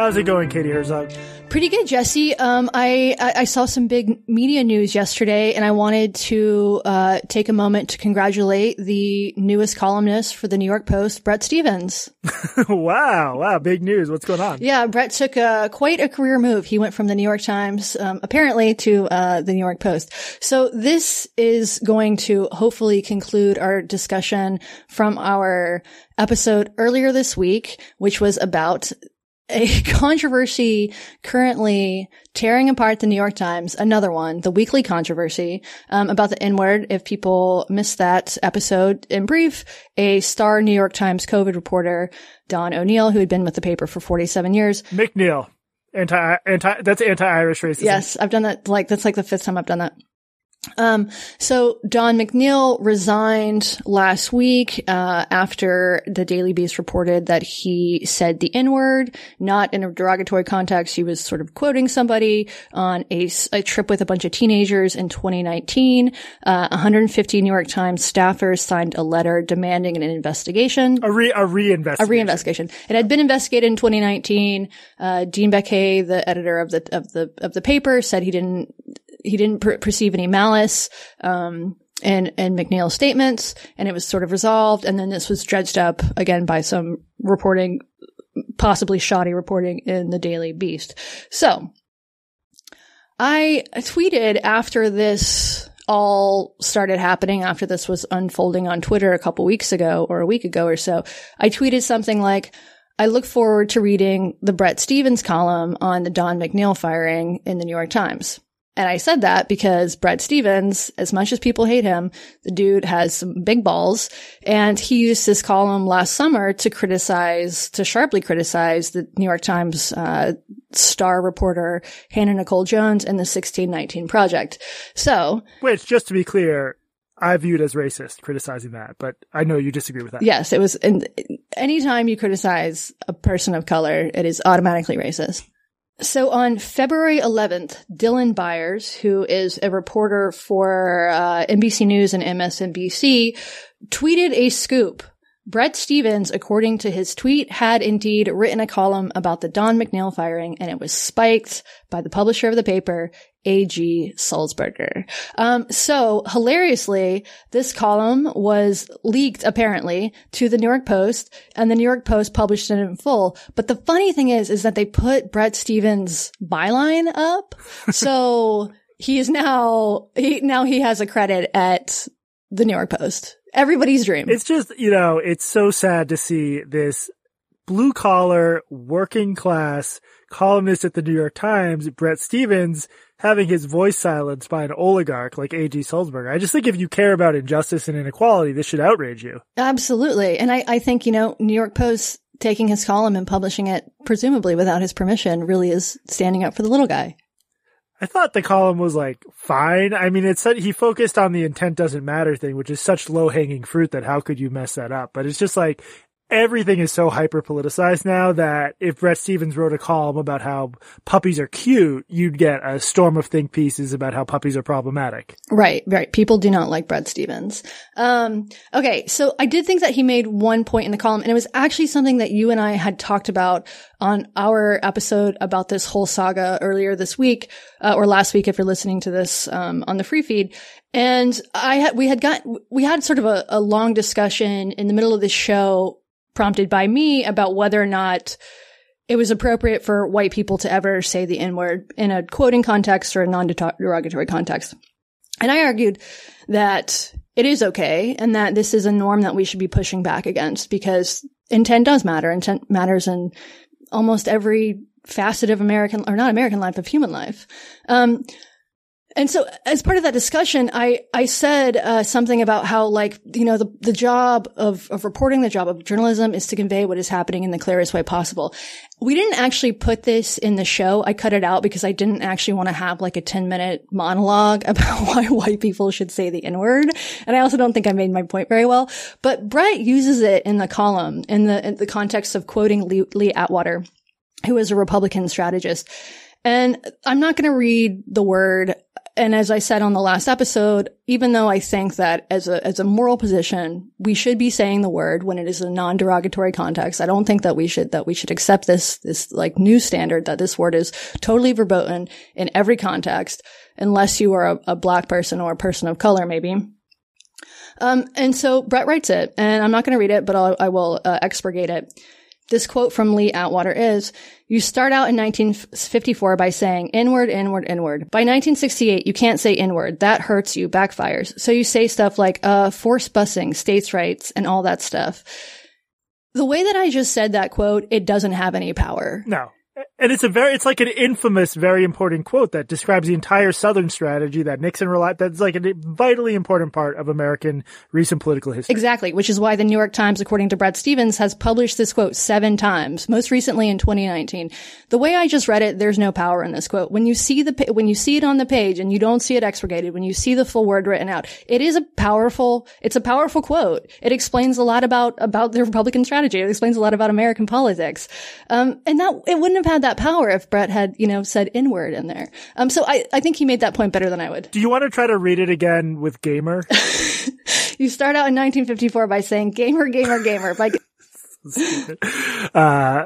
How's it going, Katie Herzog? Pretty good, Jesse. Um, I, I saw some big media news yesterday, and I wanted to uh, take a moment to congratulate the newest columnist for the New York Post, Bret Stephens. wow, wow, big news. What's going on? Yeah, Brett took a, quite a career move. He went from the New York Times, um, apparently, to uh, the New York Post. So this is going to hopefully conclude our discussion from our episode earlier this week, which was about a controversy currently tearing apart the New York Times, another one, the weekly controversy, um, about the N-word. If people missed that episode in brief, a star New York Times COVID reporter, Don O'Neill, who had been with the paper for 47 years. McNeil. Anti, anti, that's anti-Irish racism. Yes, I've done that. Like, that's like the fifth time I've done that. Um, so Don McNeil resigned last week, uh, after the Daily Beast reported that he said the N-word, not in a derogatory context. He was sort of quoting somebody on a, a trip with a bunch of teenagers in 2019. Uh, 150 New York Times staffers signed a letter demanding an investigation. A re, a reinvestigation. A reinvestigation. It had been investigated in 2019. Uh, Dean Baquet, the editor of the, of the, of the paper said he didn't he didn't per- perceive any malice, um, and, and McNeil's statements, and it was sort of resolved. And then this was dredged up again by some reporting, possibly shoddy reporting in the Daily Beast. So I tweeted after this all started happening, after this was unfolding on Twitter a couple weeks ago or a week ago or so. I tweeted something like, I look forward to reading the Bret Stephens column on the Don McNeil firing in the New York Times. And I said that because Bret Stephens, as much as people hate him, the dude has some big balls. And he used his column last summer to criticize, to sharply criticize the New York Times, uh, star reporter Hannah Nicole Jones and the 1619 Project. So. Which, just to be clear, I viewed as racist criticizing that, but I know you disagree with that. Yes, it was, and anytime you criticize a person of color, it is automatically racist. So on February 11th, Dylan Byers, who is a reporter for uh, NBC News and MSNBC, tweeted a scoop. Bret Stephens, according to his tweet, had indeed written a column about the Don McNeil firing, and it was spiked by the publisher of the paper, A.G. Sulzberger. Um, so hilariously, this column was leaked apparently to the New York Post and the New York Post published it in full. But the funny thing is, is that they put Bret Stephens byline up. so he is now, he, now he has a credit at the New York Post. Everybody's dream. It's just, you know, it's so sad to see this blue collar, working class columnist at the New York Times, Bret Stephens, having his voice silenced by an oligarch like A.G. Sulzberger. I just think if you care about injustice and inequality, this should outrage you. Absolutely. And I, I think, you know, New York Post taking his column and publishing it, presumably without his permission, really is standing up for the little guy. I thought the column was like fine. I mean, it said he focused on the intent doesn't matter thing, which is such low hanging fruit that how could you mess that up? But it's just like everything is so hyper politicized now that if Bret Stephens wrote a column about how puppies are cute, you'd get a storm of think pieces about how puppies are problematic. Right, right. People do not like Bret Stephens. Um, okay. So I did think that he made one point in the column and it was actually something that you and I had talked about on our episode about this whole saga earlier this week, uh, or last week if you're listening to this, um, on the free feed. And I had, we had got, we had sort of a, a long discussion in the middle of this show prompted by me about whether or not it was appropriate for white people to ever say the N word in a quoting context or a non-derogatory context. And I argued that it is okay and that this is a norm that we should be pushing back against because intent does matter. Intent matters in almost every facet of American, or not American life, of human life. Um, and so as part of that discussion, I, I said, uh, something about how like, you know, the, the job of, of reporting, the job of journalism is to convey what is happening in the clearest way possible. We didn't actually put this in the show. I cut it out because I didn't actually want to have like a 10 minute monologue about why white people should say the N word. And I also don't think I made my point very well, but Bret uses it in the column in the, in the context of quoting Lee, Lee Atwater, who is a Republican strategist. And I'm not going to read the word and as I said on the last episode, even though I think that as a, as a moral position, we should be saying the word when it is a non-derogatory context. I don't think that we should, that we should accept this, this like new standard that this word is totally verboten in every context, unless you are a, a black person or a person of color, maybe. Um, and so Bret writes it, and I'm not going to read it, but I'll, I will uh, expurgate it. This quote from Lee Atwater is, you start out in 1954 by saying N-word, N-word, N-word. By 1968, you can't say N-word. That hurts you, backfires. So you say stuff like, uh, force busing, states' rights, and all that stuff. The way that I just said that quote, it doesn't have any power. No. And it's a very, it's like an infamous, very important quote that describes the entire Southern strategy that Nixon relied, that's like a vitally important part of American recent political history. Exactly, which is why the New York Times, according to Bret Stephens has published this quote seven times, most recently in 2019. The way I just read it, there's no power in this quote. When you see the, when you see it on the page and you don't see it expurgated, when you see the full word written out, it is a powerful, it's a powerful quote. It explains a lot about, about the Republican strategy. It explains a lot about American politics. Um, and that, it wouldn't have had that power if Bret had, you know, said N-word in there. Um, so I, I think he made that point better than I would. Do you want to try to read it again with gamer? you start out in 1954 by saying gamer, gamer, gamer. By uh,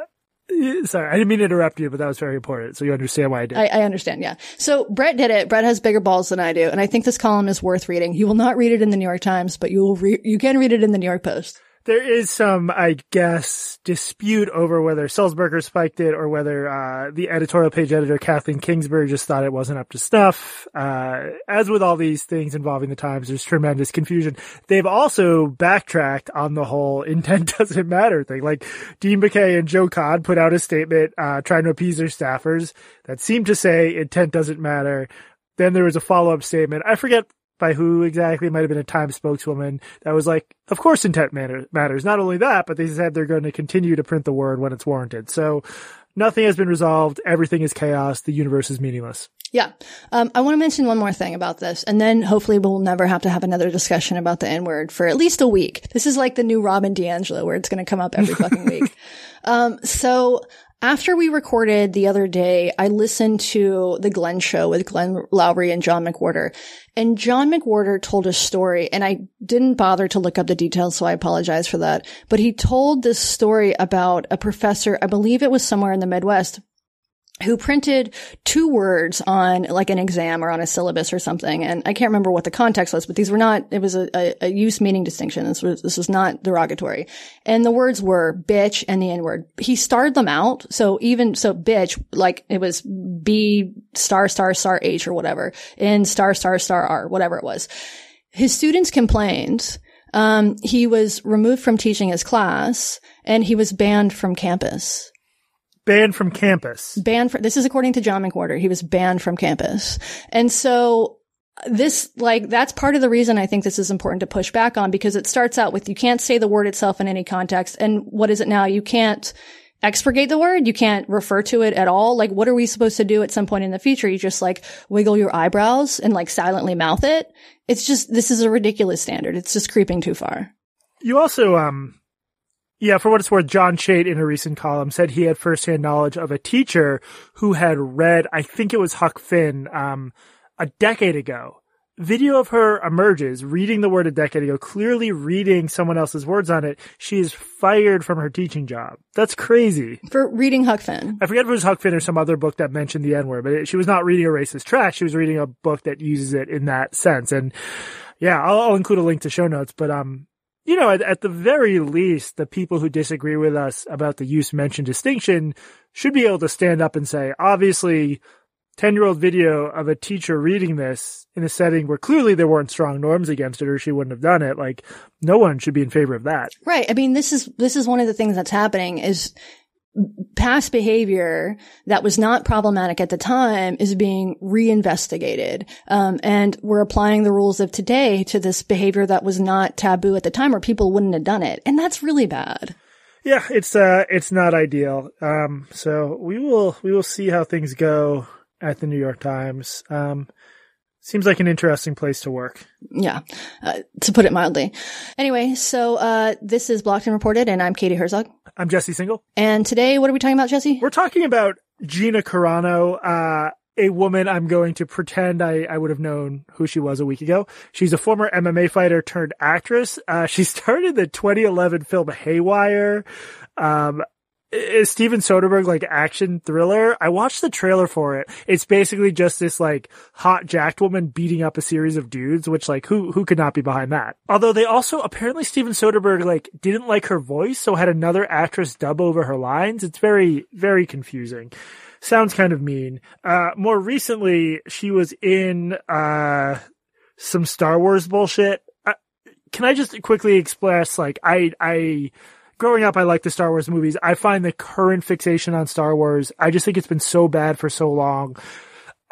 Sorry, I didn't mean to interrupt you, but that was very important. So you understand why I did. I, I, understand, yeah. So Bret did it. Bret has bigger balls than I do, and I think this column is worth reading. You will not read it in the New York Times, but you will re- you can read it in the New York Post. There is some, I guess, dispute over whether Sulzberger spiked it or whether uh, the editorial page editor Kathleen Kingsbury just thought it wasn't up to snuff. Uh, as with all these things involving the Times, there's tremendous confusion. They've also backtracked on the whole intent doesn't matter thing. Like Dean Baquet and Joe Kahn put out a statement uh, trying to appease their staffers that seemed to say intent doesn't matter. Then there was a follow up statement. I forget by who exactly. It might have been a Times spokeswoman that was like, of course intent matter- matters. Not only that, but they said they're going to continue to print the word when it's warranted. So nothing has been resolved. Everything is chaos. The universe is meaningless. Yeah. Um, I want to mention one more thing about this, and then hopefully we'll never have to have another discussion about the N word for at least a week. This is like the new Robin DiAngelo where it's going to come up every fucking week. Um, so after we recorded the other day, I listened to the Glenn show with Glenn Loury and John McWhorter. And John McWhorter told a story, and I didn't bother to look up the details, so I apologize for that. But he told this story about a professor, I believe it was somewhere in the Midwest, who printed two words on like an exam or on a syllabus or something. And I can't remember what the context was, but these were not, it was a, a, a use meaning distinction. This was, this was not derogatory. And the words were bitch and the N word. He starred them out. So even, so bitch, like it was B star star star H or whatever in star star star R, whatever it was. His students complained. Um, he was removed from teaching his class and he was banned from campus banned from campus. Banned for, this is according to John McWhorter. He was banned from campus. And so this, like, that's part of the reason I think this is important to push back on because it starts out with you can't say the word itself in any context. And what is it now? You can't expurgate the word. You can't refer to it at all. Like, what are we supposed to do at some point in the future? You just like wiggle your eyebrows and like silently mouth it. It's just, this is a ridiculous standard. It's just creeping too far. You also, um, yeah, for what it's worth, John Chait in a recent column said he had firsthand knowledge of a teacher who had read, I think it was Huck Finn, um, a decade ago. Video of her emerges reading the word a decade ago, clearly reading someone else's words on it. She is fired from her teaching job. That's crazy. For reading Huck Finn. I forget if it was Huck Finn or some other book that mentioned the N word, but it, she was not reading a racist trash. She was reading a book that uses it in that sense. And yeah, I'll, I'll include a link to show notes, but, um, you know, at, at, the very least, the people who disagree with us about the use mentioned distinction should be able to stand up and say, obviously, 10 year old video of a teacher reading this in a setting where clearly there weren't strong norms against it or she wouldn't have done it. Like, no one should be in favor of that. Right. I mean, this is, this is one of the things that's happening is past behavior that was not problematic at the time is being reinvestigated. Um, and we're applying the rules of today to this behavior that was not taboo at the time or people wouldn't have done it. And that's really bad. Yeah, it's, uh, it's not ideal. Um, so we will, we will see how things go at the New York Times. Um, Seems like an interesting place to work. Yeah, uh, to put it mildly. Anyway, so uh, this is Blocked and Reported, and I'm Katie Herzog. I'm Jesse Singal. And today, what are we talking about, Jesse? We're talking about Gina Carano. Uh, a woman I'm going to pretend I, I would have known who she was a week ago. She's a former MMA fighter turned actress. Uh, she started the 2011 film Haywire. Um, is Steven Soderbergh like action thriller? I watched the trailer for it. It's basically just this like hot jacked woman beating up a series of dudes, which like who who could not be behind that? Although they also apparently Steven Soderbergh like didn't like her voice, so had another actress dub over her lines. It's very very confusing. Sounds kind of mean. Uh, more recently, she was in uh some Star Wars bullshit. Uh, can I just quickly express like I I growing up, I like the Star Wars movies. I find the current fixation on Star Wars, I just think it's been so bad for so long.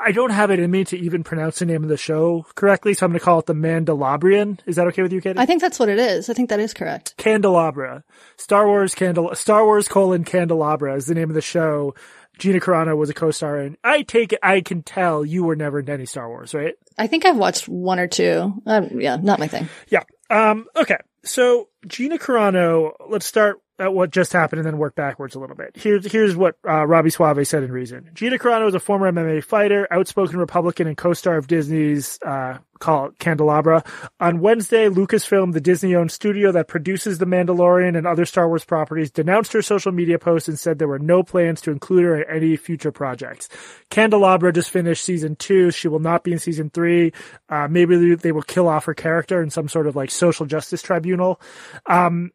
I don't have it in me to even pronounce the name of the show correctly, so I'm going to call it the Mandalabrian. Is that okay with you, Katie? I think that's what it is. I think that is correct. Candelabra. Star Wars Candel, Star Wars colon Candelabra is the name of the show. Gina Carano was a co-star in. I take it, I can tell you were never into any Star Wars, right? I think I've watched one or two. Um, yeah, not my thing. Yeah. Um, okay. So Gina Carano, let's start at what just happened and then work backwards a little bit. Here's here's what uh, Robby Soave said in Reason. Gina Carano is a former MMA fighter, outspoken Republican, and co-star of Disney's uh, call Candelabra. On Wednesday, Lucasfilm, the Disney-owned studio that produces The Mandalorian and other Star Wars properties, denounced her social media posts and said there were no plans to include her in any future projects. Candelabra just finished season two. She will not be in season three. Uh, maybe they will kill off her character in some sort of like social justice tribunal. Um,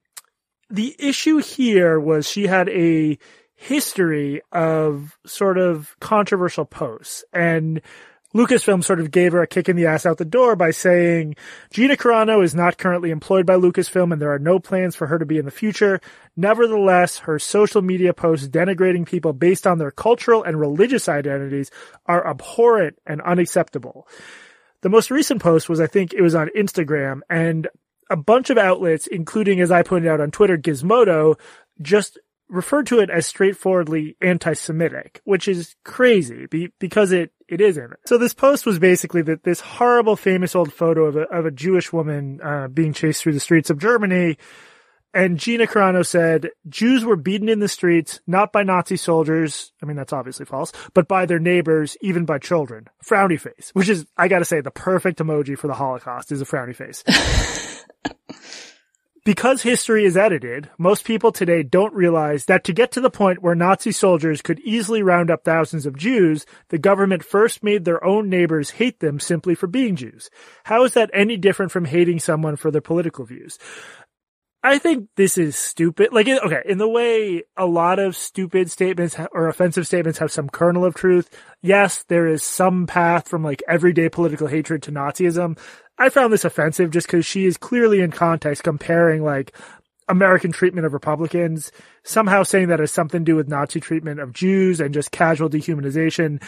the issue here was she had a history of sort of controversial posts and Lucasfilm sort of gave her a kick in the ass out the door by saying Gina Carano is not currently employed by Lucasfilm and there are no plans for her to be in the future. Nevertheless, her social media posts denigrating people based on their cultural and religious identities are abhorrent and unacceptable. The most recent post was, I think it was on Instagram and a bunch of outlets, including, as I pointed out on Twitter, Gizmodo, just referred to it as straightforwardly anti-Semitic, which is crazy be- because it, it isn't. So this post was basically that this horrible famous old photo of a, of a Jewish woman, uh, being chased through the streets of Germany. And Gina Carano said, Jews were beaten in the streets, not by Nazi soldiers. I mean, that's obviously false, but by their neighbors, even by children. Frowny face, which is, I gotta say, the perfect emoji for the Holocaust is a frowny face. Because history is edited, most people today don't realize that to get to the point where Nazi soldiers could easily round up thousands of Jews, the government first made their own neighbors hate them simply for being Jews. How is that any different from hating someone for their political views? I think this is stupid. Like, okay, in the way a lot of stupid statements or offensive statements have some kernel of truth. Yes, there is some path from like everyday political hatred to Nazism. I found this offensive just because she is clearly in context comparing like American treatment of Republicans, somehow saying that has something to do with Nazi treatment of Jews and just casual dehumanization.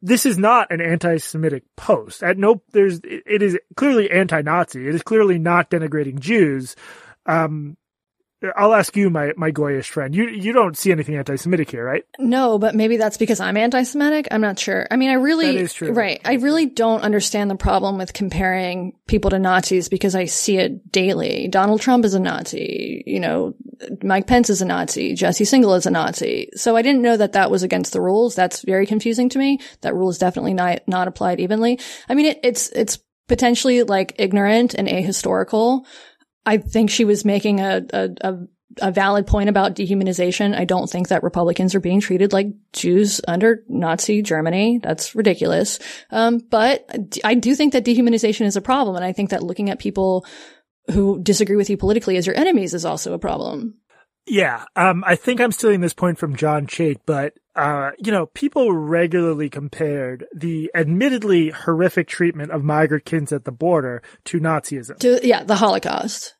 This is not an anti-Semitic post. At no, there's, it is clearly anti-Nazi. It is clearly not denigrating Jews. Um, I'll ask you, my my goyish friend. You you don't see anything anti-Semitic here, right? No, but maybe that's because I'm anti-Semitic. I'm not sure. I mean, I really, that is true. right? I really don't understand the problem with comparing people to Nazis because I see it daily. Donald Trump is a Nazi. You know, Mike Pence is a Nazi. Jesse Singal is a Nazi. So I didn't know that that was against the rules. That's very confusing to me. That rule is definitely not not applied evenly. I mean, it, it's it's potentially like ignorant and ahistorical I think she was making a, a, a, a, valid point about dehumanization. I don't think that Republicans are being treated like Jews under Nazi Germany. That's ridiculous. Um, but I do think that dehumanization is a problem. And I think that looking at people who disagree with you politically as your enemies is also a problem. Yeah. Um, I think I'm stealing this point from John Chait, but uh, you know, people regularly compared the admittedly horrific treatment of migrant kids at the border to Nazism. To, yeah, the Holocaust.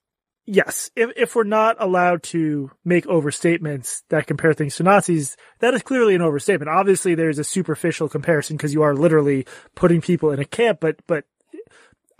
Yes. If, if we're not allowed to make overstatements that compare things to Nazis, that is clearly an overstatement. Obviously, there's a superficial comparison because you are literally putting people in a camp, but, but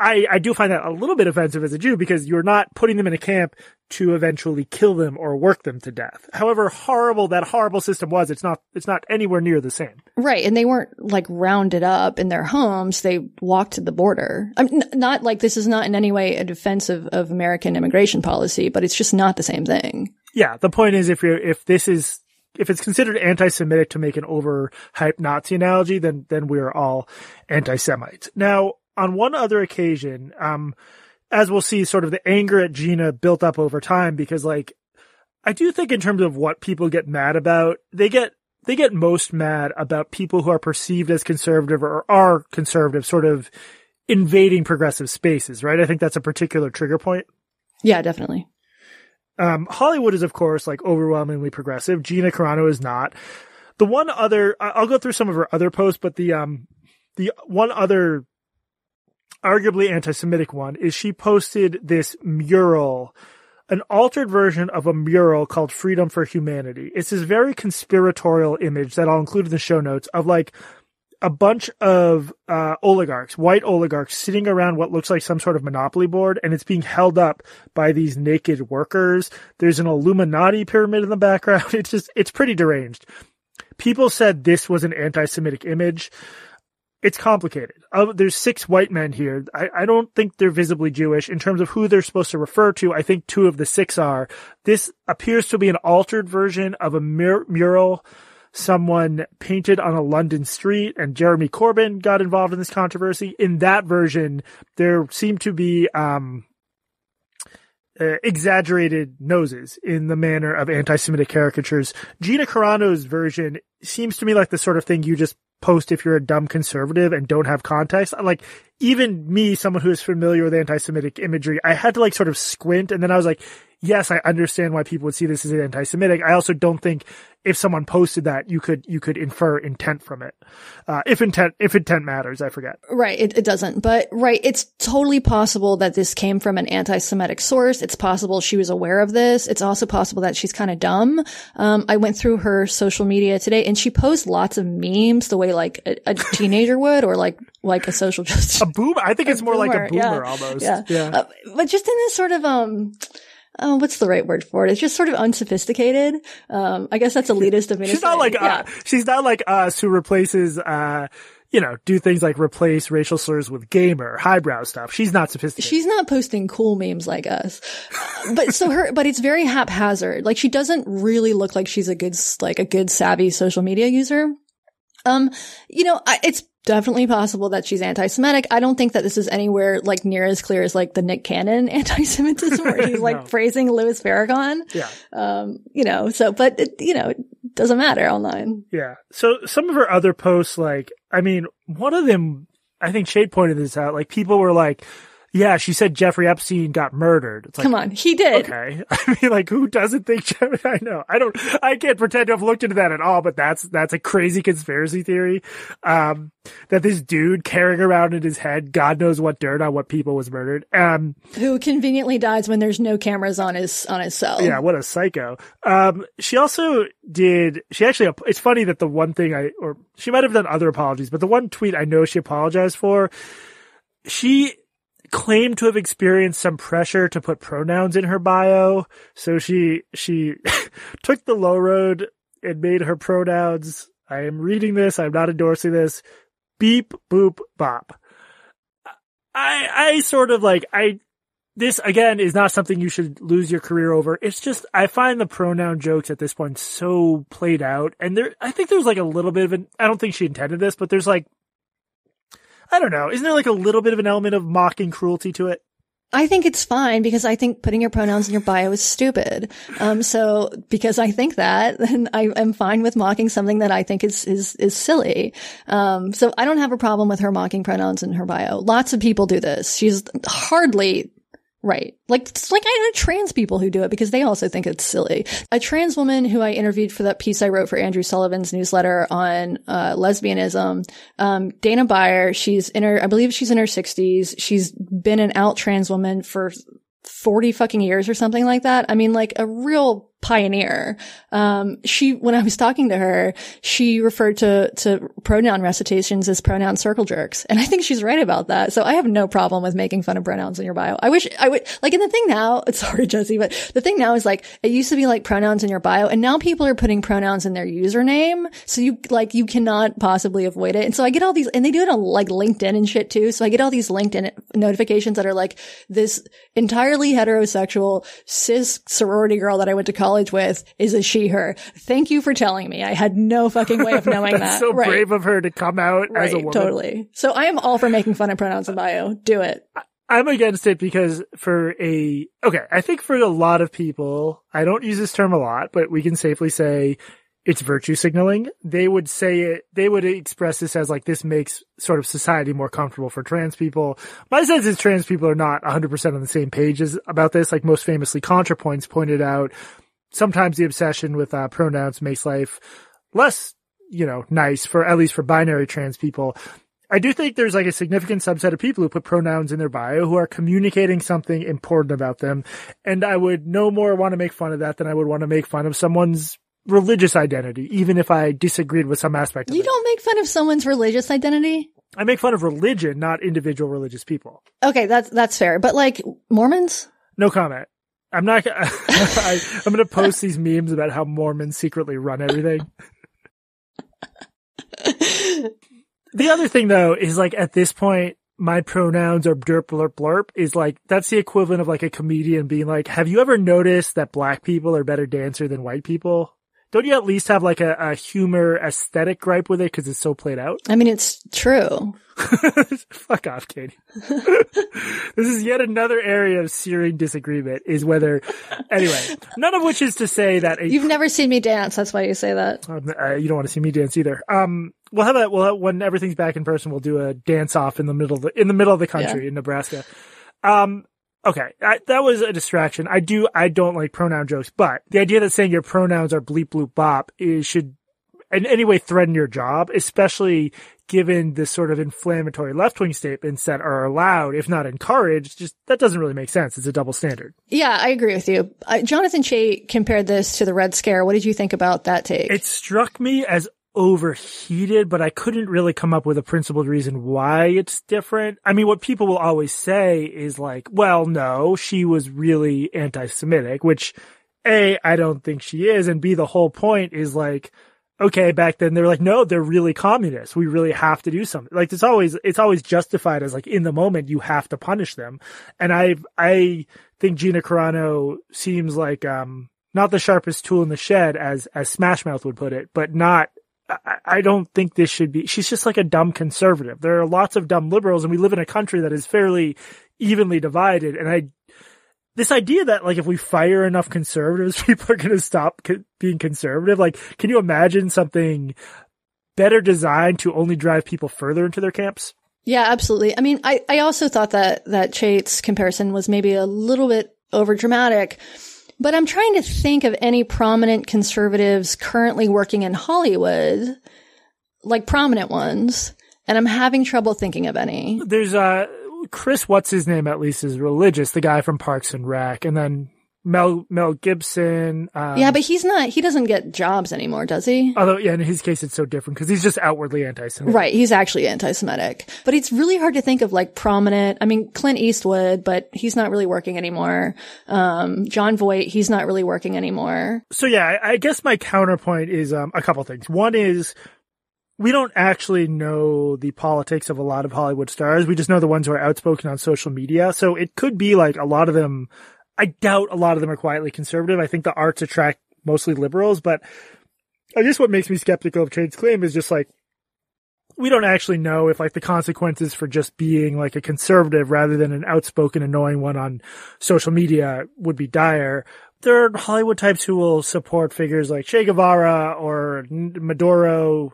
I, I do find that a little bit offensive as a Jew because you're not putting them in a camp to eventually kill them or work them to death. However horrible that horrible system was, it's not, it's not anywhere near the same. Right. And they weren't like rounded up in their homes. They walked to the border. I mean, not like this is not in any way a defense of, of American immigration policy, but it's just not the same thing. Yeah. The point is if you're, if this is if it's considered anti-Semitic to make an overhyped Nazi analogy, then then we're all anti-Semites. Now, on one other occasion, um, as we'll see, sort of the anger at Gina built up over time because, like, I do think in terms of what people get mad about, they get they get most mad about people who are perceived as conservative or are conservative, sort of invading progressive spaces, right? I think that's a particular trigger point. Yeah, definitely. Um, Hollywood is, of course, like overwhelmingly progressive. Gina Carano is not. The one other, I'll go through some of her other posts, but the, um, the one other arguably anti-Semitic one is she posted this mural, an altered version of a mural called Freedom for Humanity. It's this very conspiratorial image that I'll include in the show notes of like a bunch of uh, oligarchs, white oligarchs, sitting around what looks like some sort of monopoly board, and it's being held up by these naked workers. There's an Illuminati pyramid in the background. It's just, it's pretty deranged. People said this was an anti-Semitic image. It's complicated. Uh, there's six white men here. I, I don't think they're visibly Jewish. In terms of who they're supposed to refer to, I think two of the six are. This appears to be an altered version of a mur- mural someone painted on a London street and Jeremy Corbyn got involved in this controversy. In that version, there seemed to be, um, uh, exaggerated noses in the manner of anti-Semitic caricatures. Gina Carano's version seems to me like the sort of thing you just post if you're a dumb conservative and don't have context. Like, even me, someone who is familiar with anti-Semitic imagery, I had to like sort of squint and then I was like, yes, I understand why people would see this as anti-Semitic. I also don't think if someone posted that, you could you could infer intent from it. Uh, if intent if intent matters, I forget. Right, it, it doesn't. But right, it's totally possible that this came from an anti-Semitic source. It's possible she was aware of this. It's also possible that she's kind of dumb. Um, I went through her social media today, and she posts lots of memes the way like a, a teenager would, or like like a social justice. A boomer. I think it's more like a boomer yeah, almost. Yeah, yeah. Uh, but just in this sort of um oh, what's the right word for it? It's just sort of unsophisticated. Um, I guess that's elitist of me. She's not like yeah. uh, she's not like us who replaces uh you know, do things like replace racial slurs with gamer, highbrow stuff. She's not sophisticated. She's not posting cool memes like us. but so her, but it's very haphazard. Like she doesn't really look like she's a good, like a good savvy social media user. Um, you know, I, it's definitely possible that she's anti-Semitic. I don't think that this is anywhere like near as clear as like the Nick Cannon anti-Semitism where he's like No. praising Louis Farrakhan. yeah. Um, you know, so, but it, you know, it doesn't matter online. Yeah. So some of her other posts, like, I mean, one of them, I think Chait pointed this out, like people were like, yeah, she said Jeffrey Epstein got murdered. It's like, Come on. He did. okay. I mean, like, who doesn't think Jeffrey, I know. I don't, I can't pretend to have looked into that at all, but that's, that's a crazy conspiracy theory. Um, that this dude carrying around in his head, God knows what dirt on what people was murdered. Um, Who conveniently dies when there's no cameras on his, on his cell. yeah, what a psycho. Um, she also did, she actually, it's funny that the one thing I, or she might have done other apologies, but the one tweet I know she apologized for, she claimed to have experienced some pressure to put pronouns in her bio. So she, she took the low road and made her pronouns. I am reading this. I'm not endorsing this. Beep, boop, bop. I, I sort of like, I, this again is not something you should lose your career over. It's just I find the pronoun jokes at this point so played out, and there I think there's like a little bit of an I don't think she intended this, but there's like I don't know, isn't there like a little bit of an element of mocking cruelty to it? I think it's fine because I think putting your pronouns in your bio is stupid. Um, so because I think that, then I am fine with mocking something that I think is, is, is silly. Um, so I don't have a problem with her mocking pronouns in her bio. Lots of people do this. She's hardly Right. Like, it's like I know trans people who do it because they also think it's silly. A trans woman who I interviewed for that piece I wrote for Andrew Sullivan's newsletter on, uh, lesbianism, um, Dana Beyer, she's in her, I believe she's in her sixties. She's been an out trans woman for 40 fucking years or something like that. I mean, like a real pioneer. Um, she, when I was talking to her, she referred to, to pronoun recitations as pronoun circle jerks. And I think she's right about that. So I have no problem with making fun of pronouns in your bio. I wish I would, like in the thing now, sorry, Jesse, but the thing now is like, it used to be like pronouns in your bio and now people are putting pronouns in their username. So you, like, you cannot possibly avoid it. And so I get all these, and they do it on like LinkedIn and shit too. So I get all these LinkedIn notifications that are like this entirely heterosexual cis sorority girl that I went to college college with is a she, her. Thank you for telling me. I had no fucking way of knowing That's that. so right. brave of her to come out as a woman. totally. So I am all for making fun of pronouns in bio. Do it. I'm against it because for a, okay, I think for a lot of people, I don't use this term a lot, but we can safely say it's virtue signaling. They would say it, they would express this as like, this makes sort of society more comfortable for trans people. My sense is trans people are not 100% on the same page as about this. Like most famously, ContraPoints pointed out sometimes the obsession with uh, pronouns makes life less, you know, nice for, at least for binary trans people. I do think there's like a significant subset of people who put pronouns in their bio who are communicating something important about them. And I would no more want to make fun of that than I would want to make fun of someone's religious identity, even if I disagreed with some aspect of it. You it. don't make fun of someone's religious identity. I make fun of religion, not individual religious people. Okay, that's that's fair. But like Mormons, No comment. I'm not, I, I'm going to post these memes about how Mormons secretly run everything. The other thing though is like at this point, my pronouns are derp blurp blurp is like, that's the equivalent of like a comedian being like, have you ever noticed that black people are better dancer than white people? Don't you at least have like a, a humor aesthetic gripe with it because it's so played out? I mean, it's true. Fuck off, Katie. this is yet another area of searing disagreement is whether, anyway, none of which is to say that a You've never seen me dance. That's why you say that. Um, uh, you don't want to see me dance either. Um, we'll have a, we'll have, when everything's back in person, we'll do a dance off in the middle of the, in the middle of the country in Nebraska. Um, okay. I, that was a distraction. I do, I don't like pronoun jokes, but the idea that saying your pronouns are bleep bloop bop is should in any way threaten your job, especially given the sort of inflammatory left-wing statements that are allowed, if not encouraged, just that doesn't really make sense. It's a double standard. Yeah, I agree with you. Uh, Jonathan Chait compared this to the Red Scare. What did you think about that take? It struck me as overheated, but I couldn't really come up with a principled reason why it's different. I mean, what people will always say is like, well, no, she was really anti-Semitic, which A, I don't think she is, and B, the whole point is like, okay, back then they were like, no, they're really communists. We really have to do something. Like it's always, it's always justified as like in the moment you have to punish them. And I, I think Gina Carano seems like, um, not the sharpest tool in the shed as, as Smash Mouth would put it, but not, I, don't think this should be, she's just like a dumb conservative. There are lots of dumb liberals and we live in a country that is fairly evenly divided. And I, this idea that like if we fire enough conservatives, people are going to stop co- being conservative. Like, can you imagine something better designed to only drive people further into their camps? yeah, absolutely. I mean, I, I also thought that, that Chait's comparison was maybe a little bit over dramatic, but I'm trying to think of any prominent conservatives currently working in Hollywood, like prominent ones, and I'm having trouble thinking of any. There's uh Chris, what's his name at least is religious, the guy from Parks and Rec, and then Mel Mel Gibson. Um, Yeah, but he's not, he doesn't get jobs anymore, does he? although yeah, in his case it's so different because he's just outwardly anti-Semitic. Right, he's actually anti-Semitic. But it's really hard to think of like prominent, I mean, Clint Eastwood, but he's not really working anymore. Um, Jon Voight, he's not really working anymore. So yeah, I, I guess my counterpoint is um, a couple things. One is we don't actually know the politics of a lot of Hollywood stars. We just know the ones who are outspoken on social media. So it could be like a lot of them. I doubt a lot of them are quietly conservative. I think the arts attract mostly liberals, but I guess what makes me skeptical of Chait's claim is just like we don't actually know if like the consequences for just being like a conservative rather than an outspoken, annoying one on social media would be dire. There are Hollywood types who will support figures like Che Guevara or Maduro.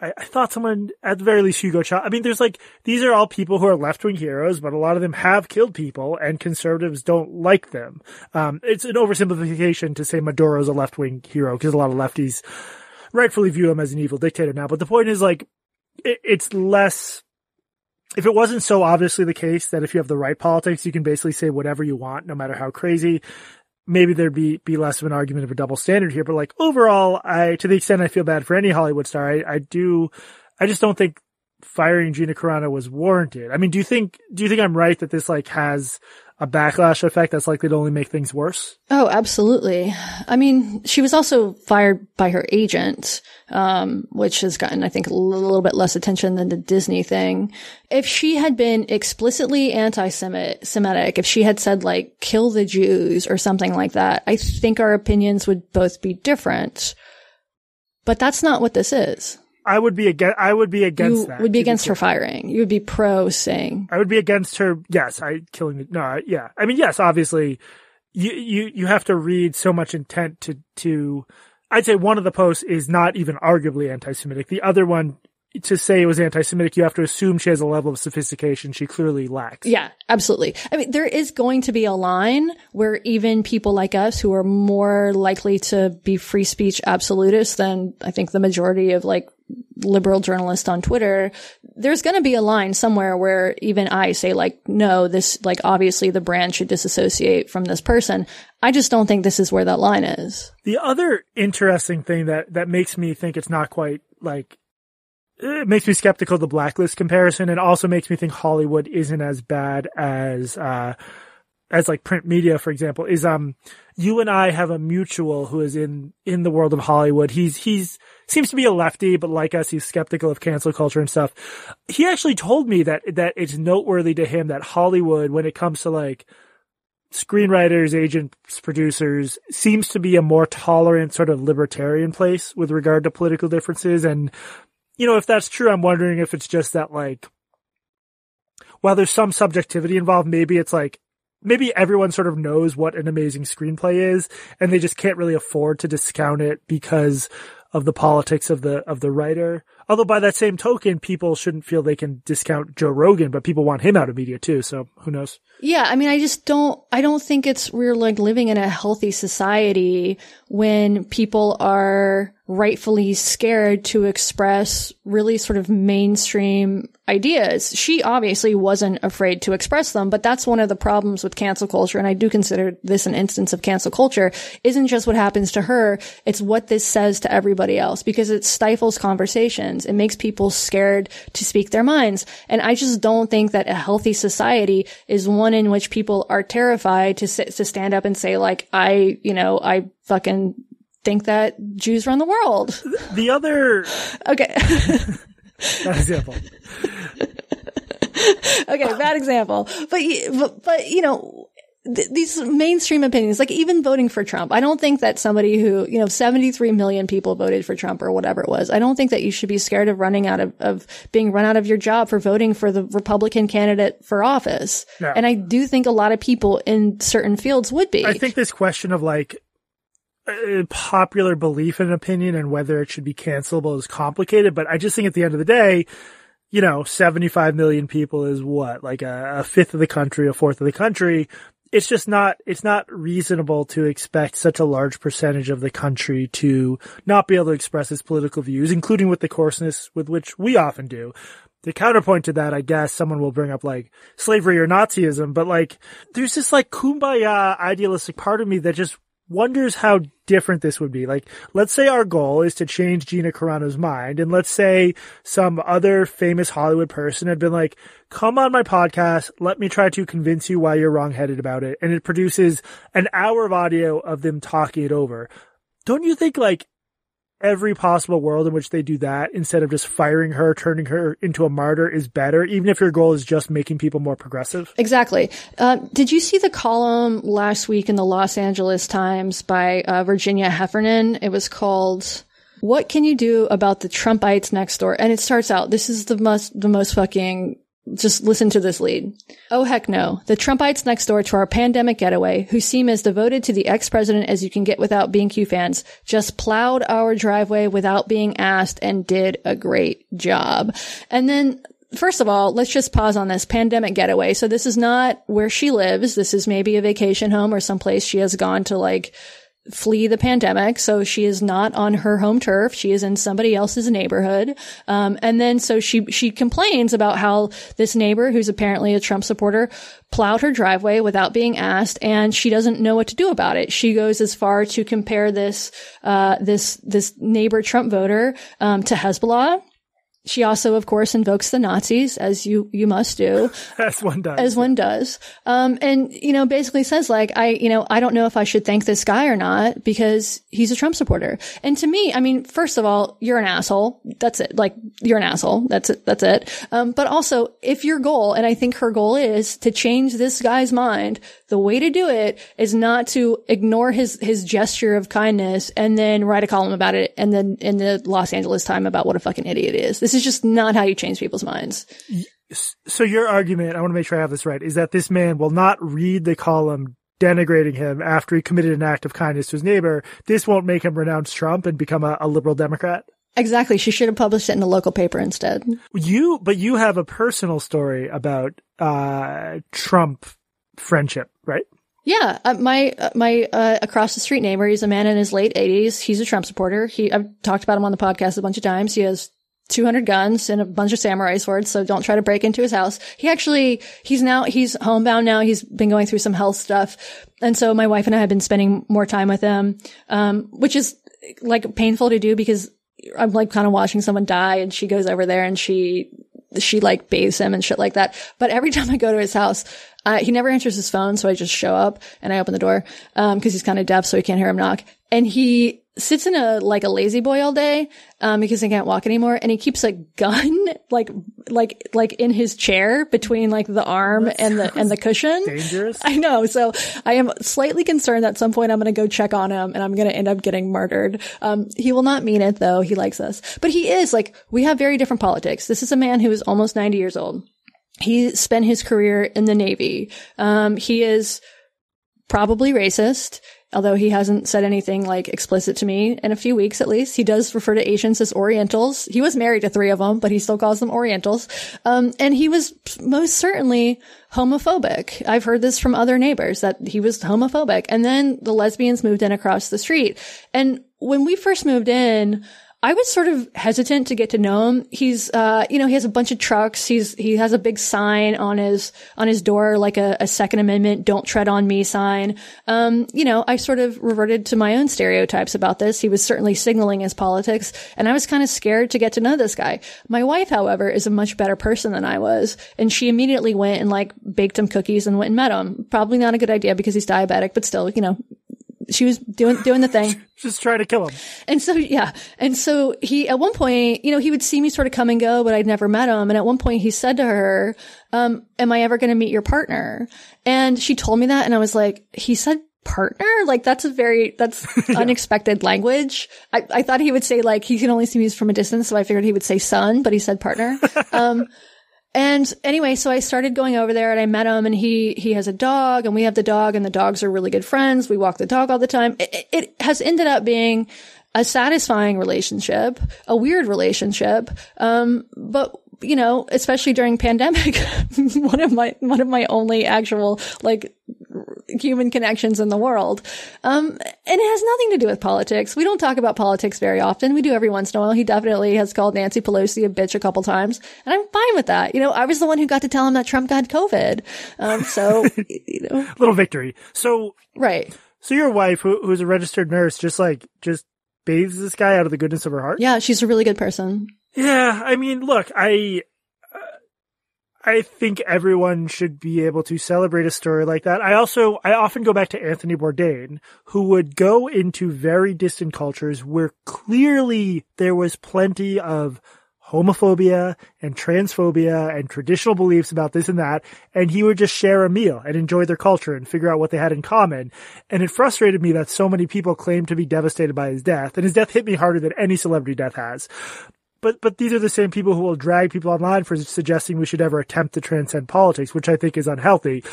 I, I thought someone at the very least Hugo Chavez. I mean, there's like these are all people who are left wing heroes, but a lot of them have killed people, and conservatives don't like them. Um, it's an oversimplification to say Maduro's a left wing hero because a lot of lefties rightfully view him as an evil dictator now. But the point is like it, it's less. If it wasn't so obviously the case that if you have the right politics, you can basically say whatever you want, no matter how crazy maybe there'd be, be less of an argument of a double standard here, but like overall, I, to the extent I feel bad for any Hollywood star, I, I do, I just don't think firing Gina Carano was warranted. I mean, do you think, do you think I'm right that this like has a backlash effect that's likely to only make things worse. Oh, absolutely. I mean, she was also fired by her agent, um, which has gotten, I think, a little bit less attention than the Disney thing. If she had been explicitly anti-Semitic, if she had said like, kill the Jews or something like that, I think our opinions would both be different. But that's not what this is. I would be against. I would be against you that. would be against her firing. You would be pro saying. I would be against her. Yes, I killing. No, yeah. I mean, yes. Obviously, you you you have to read so much intent to to. I'd say one of the posts is not even arguably anti-Semitic. The other one, to say it was anti-Semitic, you have to assume she has a level of sophistication she clearly lacks. Yeah, absolutely. I mean, there is going to be a line where even people like us who are more likely to be free speech absolutists than I think the majority of like liberal journalist on Twitter, there's going to be a line somewhere where even I say like, no, this, like, obviously the brand should disassociate from this person. I just don't think this is where that line is. The other interesting thing that, that makes me think it's not quite like, it makes me skeptical the blacklist comparison and also makes me think Hollywood isn't as bad as, uh, as like print media, for example, is, um, you and I have a mutual who is in, in the world of Hollywood. He's, he's, seems to be a lefty, but like us, he's skeptical of cancel culture and stuff. He actually told me that, that it's noteworthy to him that Hollywood, when it comes to like screenwriters, agents, producers, seems to be a more tolerant sort of libertarian place with regard to political differences. And, you know, if that's true, I'm wondering if it's just that like, while there's some subjectivity involved, maybe it's like, maybe everyone sort of knows what an amazing screenplay is and they just can't really afford to discount it because of the politics of the of the writer. Although by that same token, people shouldn't feel they can discount Joe Rogan, but people want him out of media too. So who knows? Yeah, I mean, I just don't. I don't think it's we're like living in a healthy society when people are rightfully scared to express really sort of mainstream ideas. She obviously wasn't afraid to express them, but that's one of the problems with cancel culture. And I do consider this an instance of cancel culture isn't just what happens to her. It's what this says to everybody else because it stifles conversations. It makes people scared to speak their minds. And I just don't think that a healthy society is one in which people are terrified to sit, to stand up and say like, I, you know, I fucking think that Jews run the world. The other okay. bad example. okay, bad example. But but, but you know, th- these mainstream opinions, like even voting for Trump, I don't think that somebody who, you know, 73 million people voted for Trump or whatever it was. I don't think that you should be scared of running out of, of being run out of your job for voting for the Republican candidate for office. No. And I do think a lot of people in certain fields would be. I think this question of like uh, popular belief and opinion and whether it should be cancelable is complicated, but I just think at the end of the day, you know, 75 million people is what? Like a, a fifth of the country, a fourth of the country. It's just not, it's not reasonable to expect such a large percentage of the country to not be able to express its political views, including with the coarseness with which we often do. The counterpoint to that, I guess someone will bring up like slavery or Nazism, but like there's this like kumbaya idealistic part of me that just wonders how different this would be. Like, let's say our goal is to change Gina Carano's mind, and let's say some other famous Hollywood person had been like, come on my podcast, let me try to convince you why you're wrongheaded about it. And it produces an hour of audio of them talking it over. Don't you think like every possible world in which they do that instead of just firing her, turning her into a martyr is better, even if your goal is just making people more progressive? Exactly. Uh, did you see the column last week in the Los Angeles Times by uh, Virginia Heffernan? It was called "What Can You Do About the Trumpites Next Door?" And it starts out. This is the most the most fucking just listen to this lead. Oh heck no. The Trumpites next door to our pandemic getaway, who seem as devoted to the ex-president as you can get without being Q fans, just plowed our driveway without being asked and did a great job. And then First of all, let's just pause on this pandemic getaway. So this is not where she lives. This is maybe a vacation home or someplace she has gone to like flee the pandemic. So she is not on her home turf. She is in somebody else's neighborhood. Um, and then so she, she complains about how this neighbor, who's apparently a Trump supporter, plowed her driveway without being asked and she doesn't know what to do about it. She goes as far to compare this, uh, this, this neighbor Trump voter, um, to Hezbollah she also, of course, invokes the Nazis, as you, you must do. as one does. As one does. Um, and, you know, basically says like, I, you know, I don't know if I should thank this guy or not because he's a Trump supporter. And to me, I mean, first of all, you're an asshole. That's it. Like, you're an asshole. That's it. That's it. Um, but also, if your goal, and I think her goal is to change this guy's mind, the way to do it is not to ignore his, his gesture of kindness and then write a column about it and then in the Los Angeles Time about what a fucking idiot is. This is just not how you change people's minds. So your argument, I want to make sure I have this right, is that this man will not read the column denigrating him after he committed an act of kindness to his neighbor. This won't make him renounce Trump and become a, a liberal Democrat. Exactly. She should have published it in the local paper instead. You, but you have a personal story about uh, Trump friendship, right? Yeah, uh, my uh, my uh, across the street neighbor. He's a man in his late eighties. He's a Trump supporter. He I've talked about him on the podcast a bunch of times. He has 200 guns and a bunch of samurai swords. So don't try to break into his house. He actually, he's now, he's homebound now. He's been going through some health stuff. And so my wife and I have been spending more time with him, um, which is like painful to do because I'm like kind of watching someone die and she goes over there and she, she like bathes him and shit like that. But every time I go to his house, uh, he never answers his phone. So I just show up and I open the door, um, cause he's kind of deaf. So he can't hear him knock. And he sits in a like a La-Z-Boy all day um, because he can't walk anymore, and he keeps a gun like like like in his chair between like the arm that and the and the cushion. Dangerous. I know. So I am slightly concerned that at some point I'm going to go check on him and I'm going to end up getting murdered. Um, he will not mean it though. He likes us, but he is like we have very different politics. This is a man who is almost 90 years old. He spent his career in the Navy. Um, he is probably racist although he hasn't said anything like explicit to me in a few weeks at least. He does refer to Asians as Orientals. He was married to three of them, but he still calls them Orientals. Um, and he was most certainly homophobic. I've heard this from other neighbors that he was homophobic. And then the lesbians moved in across the street. And when we first moved in, I was sort of hesitant to get to know him. He's, uh, you know, he has a bunch of trucks. He's, he has a big sign on his, on his door, like a, a Second Amendment, don't tread on me sign. Um, you know, I sort of reverted to my own stereotypes about this. He was certainly signaling his politics and I was kind of scared to get to know this guy. My wife, however, is a much better person than I was. And she immediately went and like baked him cookies and went and met him. Probably not a good idea because he's diabetic, but still, you know, she was doing doing the thing. Just trying to kill him. And so yeah, and so he at one point, you know, he would see me sort of come and go, but I'd never met him. And at one point, he said to her, um, "Am I ever going to meet your partner?" And she told me that, and I was like, "He said." partner like that's a very that's yeah. unexpected language I, I thought he would say like he can only see me from a distance so i figured he would say son but he said partner um and anyway, so I started going over there and I met him and he, he has a dog and we have the dog and the dogs are really good friends. We walk the dog all the time. It, it has ended up being a satisfying relationship, a weird relationship. Um, but you know, especially during pandemic, one of my, one of my only actual like human connections in the world. Um, and it has nothing to do with politics. We don't talk about politics very often. We do every once in a while. He definitely has called Nancy Pelosi a bitch a couple times, and I'm fine with that. You know, I was the one who got to tell him that Trump got COVID. Um, so, you know, little victory. So, right. So your wife, who, who's a registered nurse, just like, just bathes this guy out of the goodness of her heart? Yeah, she's a really good person. Yeah, I mean, look, I uh, I think everyone should be able to celebrate a story like that. I also, I often go back to Anthony Bourdain, who would go into very distant cultures where clearly there was plenty of homophobia and transphobia and traditional beliefs about this and that. And he would just share a meal and enjoy their culture and figure out what they had in common. And it frustrated me that so many people claimed to be devastated by his death. And his death hit me harder than any celebrity death has but but these are the same people who will drag people online for suggesting we should ever attempt to transcend politics, which I think is unhealthy.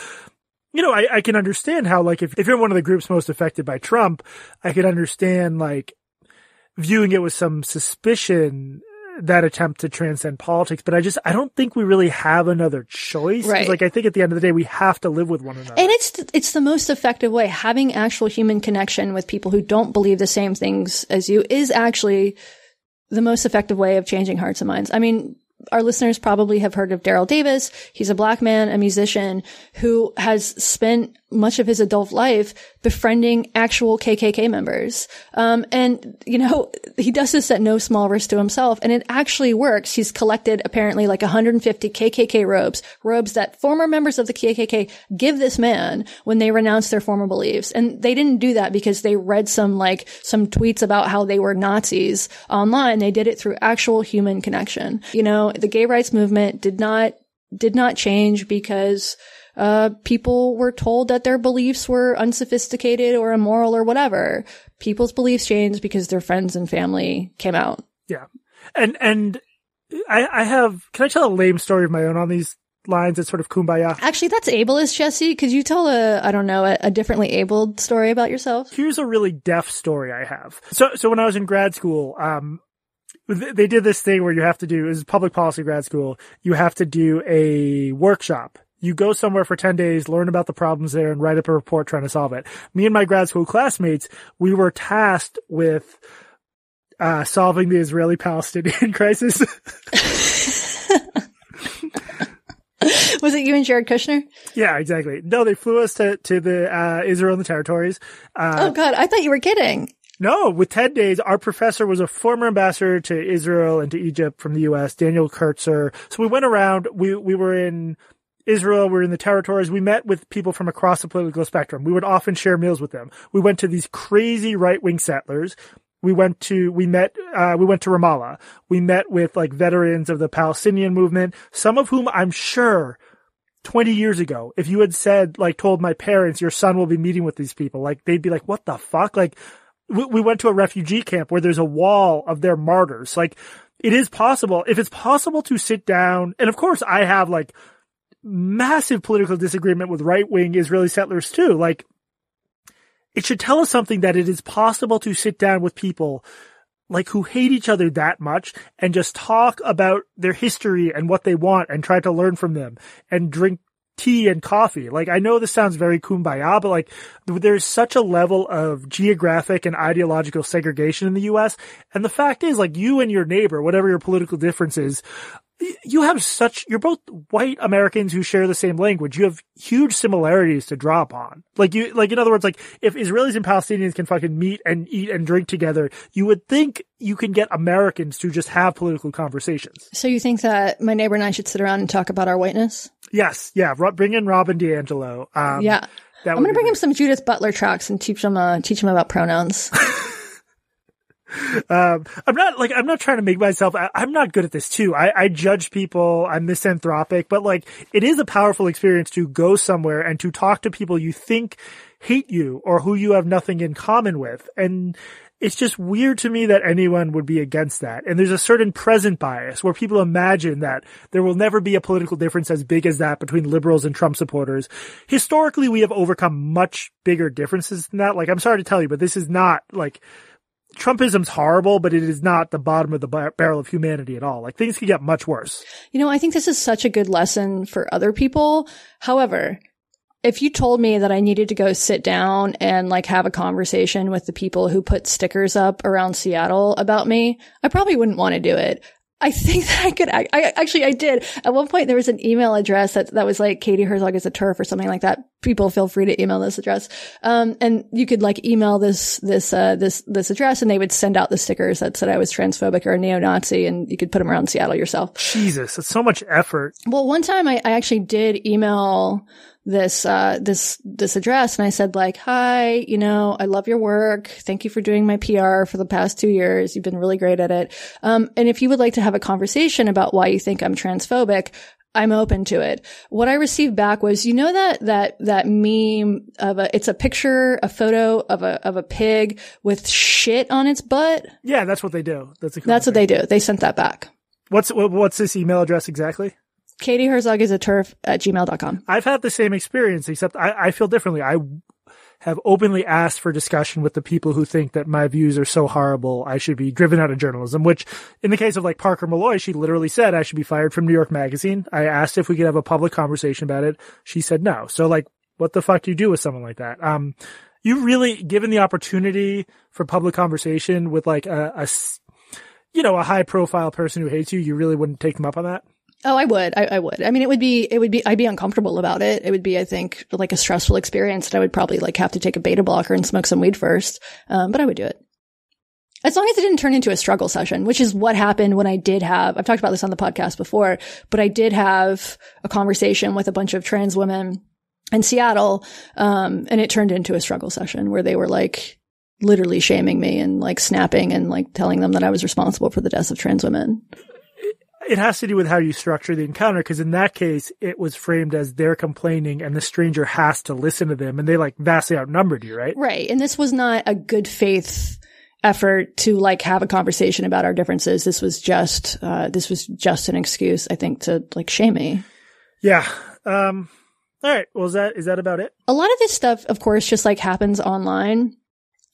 You know, I, I can understand how like if, if you're one of the groups most affected by Trump, I can understand like viewing it with some suspicion that attempt to transcend politics, but I just I don't think we really have another choice. Right. Like I think at the end of the day we have to live with one another. And it's it's the most effective way. Having actual human connection with people who don't believe the same things as you is actually the most effective way of changing hearts and minds. I mean, our listeners probably have heard of Daryl Davis. He's a black man, a musician who has spent much of his adult life befriending actual KKK members. Um, and, you know, he does this at no small risk to himself and it actually works. He's collected apparently like 150 KKK robes, robes that former members of the KKK give this man when they renounce their former beliefs. And they didn't do that because they read some like some tweets about how they were Nazis online. They did it through actual human connection. You know, the gay rights movement did not did not change because uh, people were told that their beliefs were unsophisticated or immoral or whatever. People's beliefs changed because their friends and family came out. Yeah. And, and I, I have, can I tell a lame story of my own on these lines? It's sort of kumbaya. Actually, that's ableist, Jesse. Could you tell a, I don't know, a, a differently abled story about yourself? Here's a really deaf story I have. So, so when I was in grad school, um, they did this thing where you have to do, is public policy grad school, you have to do a workshop you go somewhere for 10 days, learn about the problems there and write up a report trying to solve it. Me and my grad school classmates, we were tasked with uh, solving the Israeli Palestinian crisis. Was it you and Jared Kushner? Yeah, exactly. No, they flew us to, to the, uh, Israel and the territories. Uh, oh God, I thought you were kidding. No, with 10 days, our professor was a former ambassador to Israel and to Egypt from the U.S., Daniel Kurtzer. So we went around, we, we were in Israel, we were in the territories. We met with people from across the political spectrum. We would often share meals with them. We went to these crazy right wing settlers. We went to, we met, uh, we went to Ramallah. We met with like veterans of the Palestinian movement, some of whom I'm sure 20 years ago, if you had said, like, told my parents, your son will be meeting with these people, like, they'd be like, what the fuck? Like, we, we went to a refugee camp where there's a wall of their martyrs. Like, it is possible, if it's possible to sit down, and of course I have like massive political disagreement with right wing Israeli settlers too. Like, it should tell us something that it is possible to sit down with people like who hate each other that much and just talk about their history and what they want and try to learn from them and drink tea and coffee. Like, I know this sounds very kumbaya, but like, there's such a level of geographic and ideological segregation in the U.S. And the fact is, like, you and your neighbor, whatever your political differences, you have such, you're both white Americans who share the same language. You have huge similarities to draw upon. Like you, like in other words, like if Israelis and Palestinians can fucking meet and eat and drink together, you would think you can get Americans to just have political conversations. So you think that my neighbor and I should sit around and talk about our whiteness? Yes. Yeah. Bring in Robin DiAngelo. Um, yeah. I'm to bring him some Judith Butler tracks and teach him, uh, teach him about pronouns. um, I'm not like I'm not trying to make myself. I, am not good at this too. I, I judge people. I'm misanthropic, but like it is a powerful experience to go somewhere and to talk to people you think hate you or who you have nothing in common with, and it's just weird to me that anyone would be against that. And there's a certain present bias where people imagine that there will never be a political difference as big as that between liberals and Trump supporters. Historically, we have overcome much bigger differences than that. Like, I'm sorry to tell you, but this is not like Trumpism's horrible, but it is not the bottom of the bar- barrel of humanity at all. Like things could get much worse. You know, I think this is such a good lesson for other people. However, if you told me that I needed to go sit down and like have a conversation with the people who put stickers up around Seattle about me, I probably wouldn't want to do it. I think that I could, I, I, actually, I did. At one point, there was an email address that, that was like Katie Herzog is a TERF or something like that. People feel free to email this address. Um, and you could like email this, this, uh, this, this address and they would send out the stickers that said I was transphobic or a neo-Nazi and you could put them around Seattle yourself. Jesus, it's so much effort. Well, one time I, I actually did email this uh this this address and I said like hi you know I love your work thank you for doing my PR for the past 2 years you've been really great at it um and if you would like to have a conversation about why you think I'm transphobic I'm open to it. What I received back was, you know that that that meme of a it's a picture, a photo of a of a pig with shit on its butt. Yeah, that's what they do. That's cool that's what they do. They sent that back. What's what's this email address exactly? Katie Herzog is a TERF at gmail.com. I've had the same experience, except I, I feel differently. I have openly asked for discussion with the people who think that my views are so horrible I should be driven out of journalism, which in the case of like Parker Molloy, she literally said I should be fired from New York Magazine. I asked if we could have a public conversation about it. She said no. So like, what the fuck do you do with someone like that? Um, you really, given the opportunity for public conversation with like a, a you know, a high profile person who hates you, you really wouldn't take them up on that? Oh, I would. I, I, would. I mean, it would be, it would be, I'd be uncomfortable about it. It would be, I think, like a stressful experience and I would probably like have to take a beta blocker and smoke some weed first. Um, but I would do it. As long as it didn't turn into a struggle session, which is what happened when I did have, I've talked about this on the podcast before, but I did have a conversation with a bunch of trans women in Seattle. Um, and it turned into a struggle session where they were like literally shaming me and like snapping and like telling them that I was responsible for the deaths of trans women it has to do with how you structure the encounter because in that case it was framed as they're complaining and the stranger has to listen to them and they like vastly outnumbered you right? Right and this was not a good faith effort to like have a conversation about our differences. This was just uh, this was just an excuse i think to like shame me. Yeah um all right well is that is that about it? A lot of this stuff of course just like happens online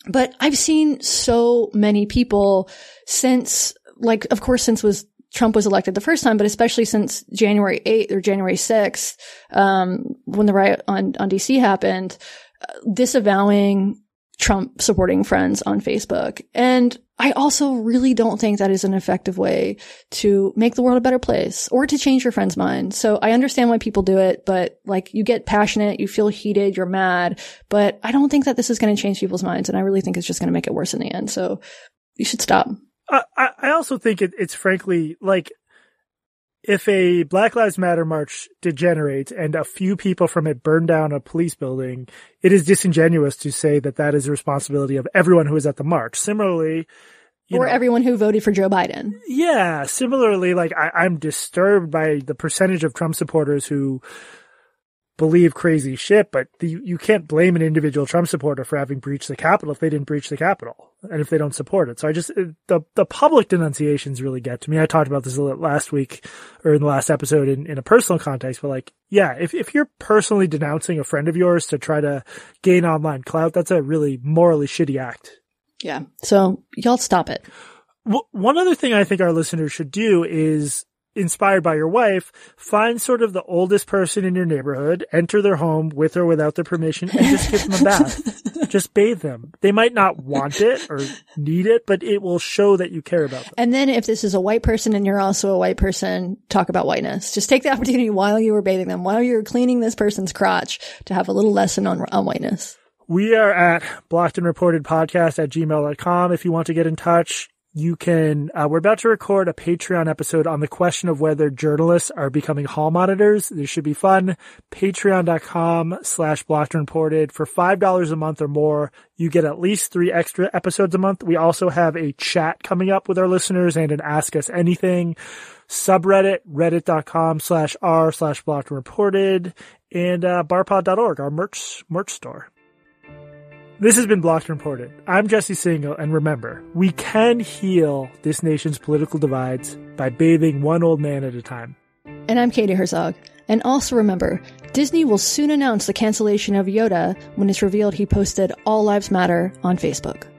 but i've seen so many people since like of course since was Trump was elected the first time, but especially since January 8th or January 6th, um, when the riot on, on DC happened, uh, disavowing Trump supporting friends on Facebook. And I also really don't think that is an effective way to make the world a better place or to change your friend's mind. So I understand why people do it, but like you get passionate, you feel heated, you're mad, but I don't think that this is going to change people's minds. And I really think it's just going to make it worse in the end. So you should stop. I, I also think it, it's frankly like if a Black Lives Matter march degenerates and a few people from it burn down a police building, it is disingenuous to say that that is the responsibility of everyone who is at the march. Similarly, or know, everyone who voted for Joe Biden. Yeah. Similarly, like I, I'm disturbed by the percentage of Trump supporters who believe crazy shit, but the, you can't blame an individual Trump supporter for having breached the Capitol if they didn't breach the Capitol and if they don't support it. So I just, the, the public denunciations really get to me. I talked about this a little last week or in the last episode in, in a personal context, but like, yeah, if, if you're personally denouncing a friend of yours to try to gain online clout, that's a really morally shitty act. Yeah. So y'all stop it. one other thing I think our listeners should do is inspired by your wife, find sort of the oldest person in your neighborhood, enter their home with or without their permission, and just give them a bath. just bathe them. They might not want it or need it, but it will show that you care about them. And then if this is a white person and you're also a white person, talk about whiteness. Just take the opportunity while you were bathing them, while you're cleaning this person's crotch to have a little lesson on, on whiteness. We are at blocked and reported podcast at gmail.com. If you want to get in touch, you can uh, we're about to record a patreon episode on the question of whether journalists are becoming hall monitors. This should be fun. Patreon.com slash blocked and reported. For five dollars a month or more you get at least three extra episodes a month. We also have a chat coming up with our listeners and an ask us anything subreddit reddit.com slash r slash blocked and reported and uh, barpod.org our merch merch store this has been Blocked and Reported. I'm Jesse Singal, and remember, we can heal this nation's political divides by bathing one old man at a time. And I'm Katie Herzog. And also remember, Disney will soon announce the cancellation of Yoda when it's revealed he posted All Lives Matter on Facebook.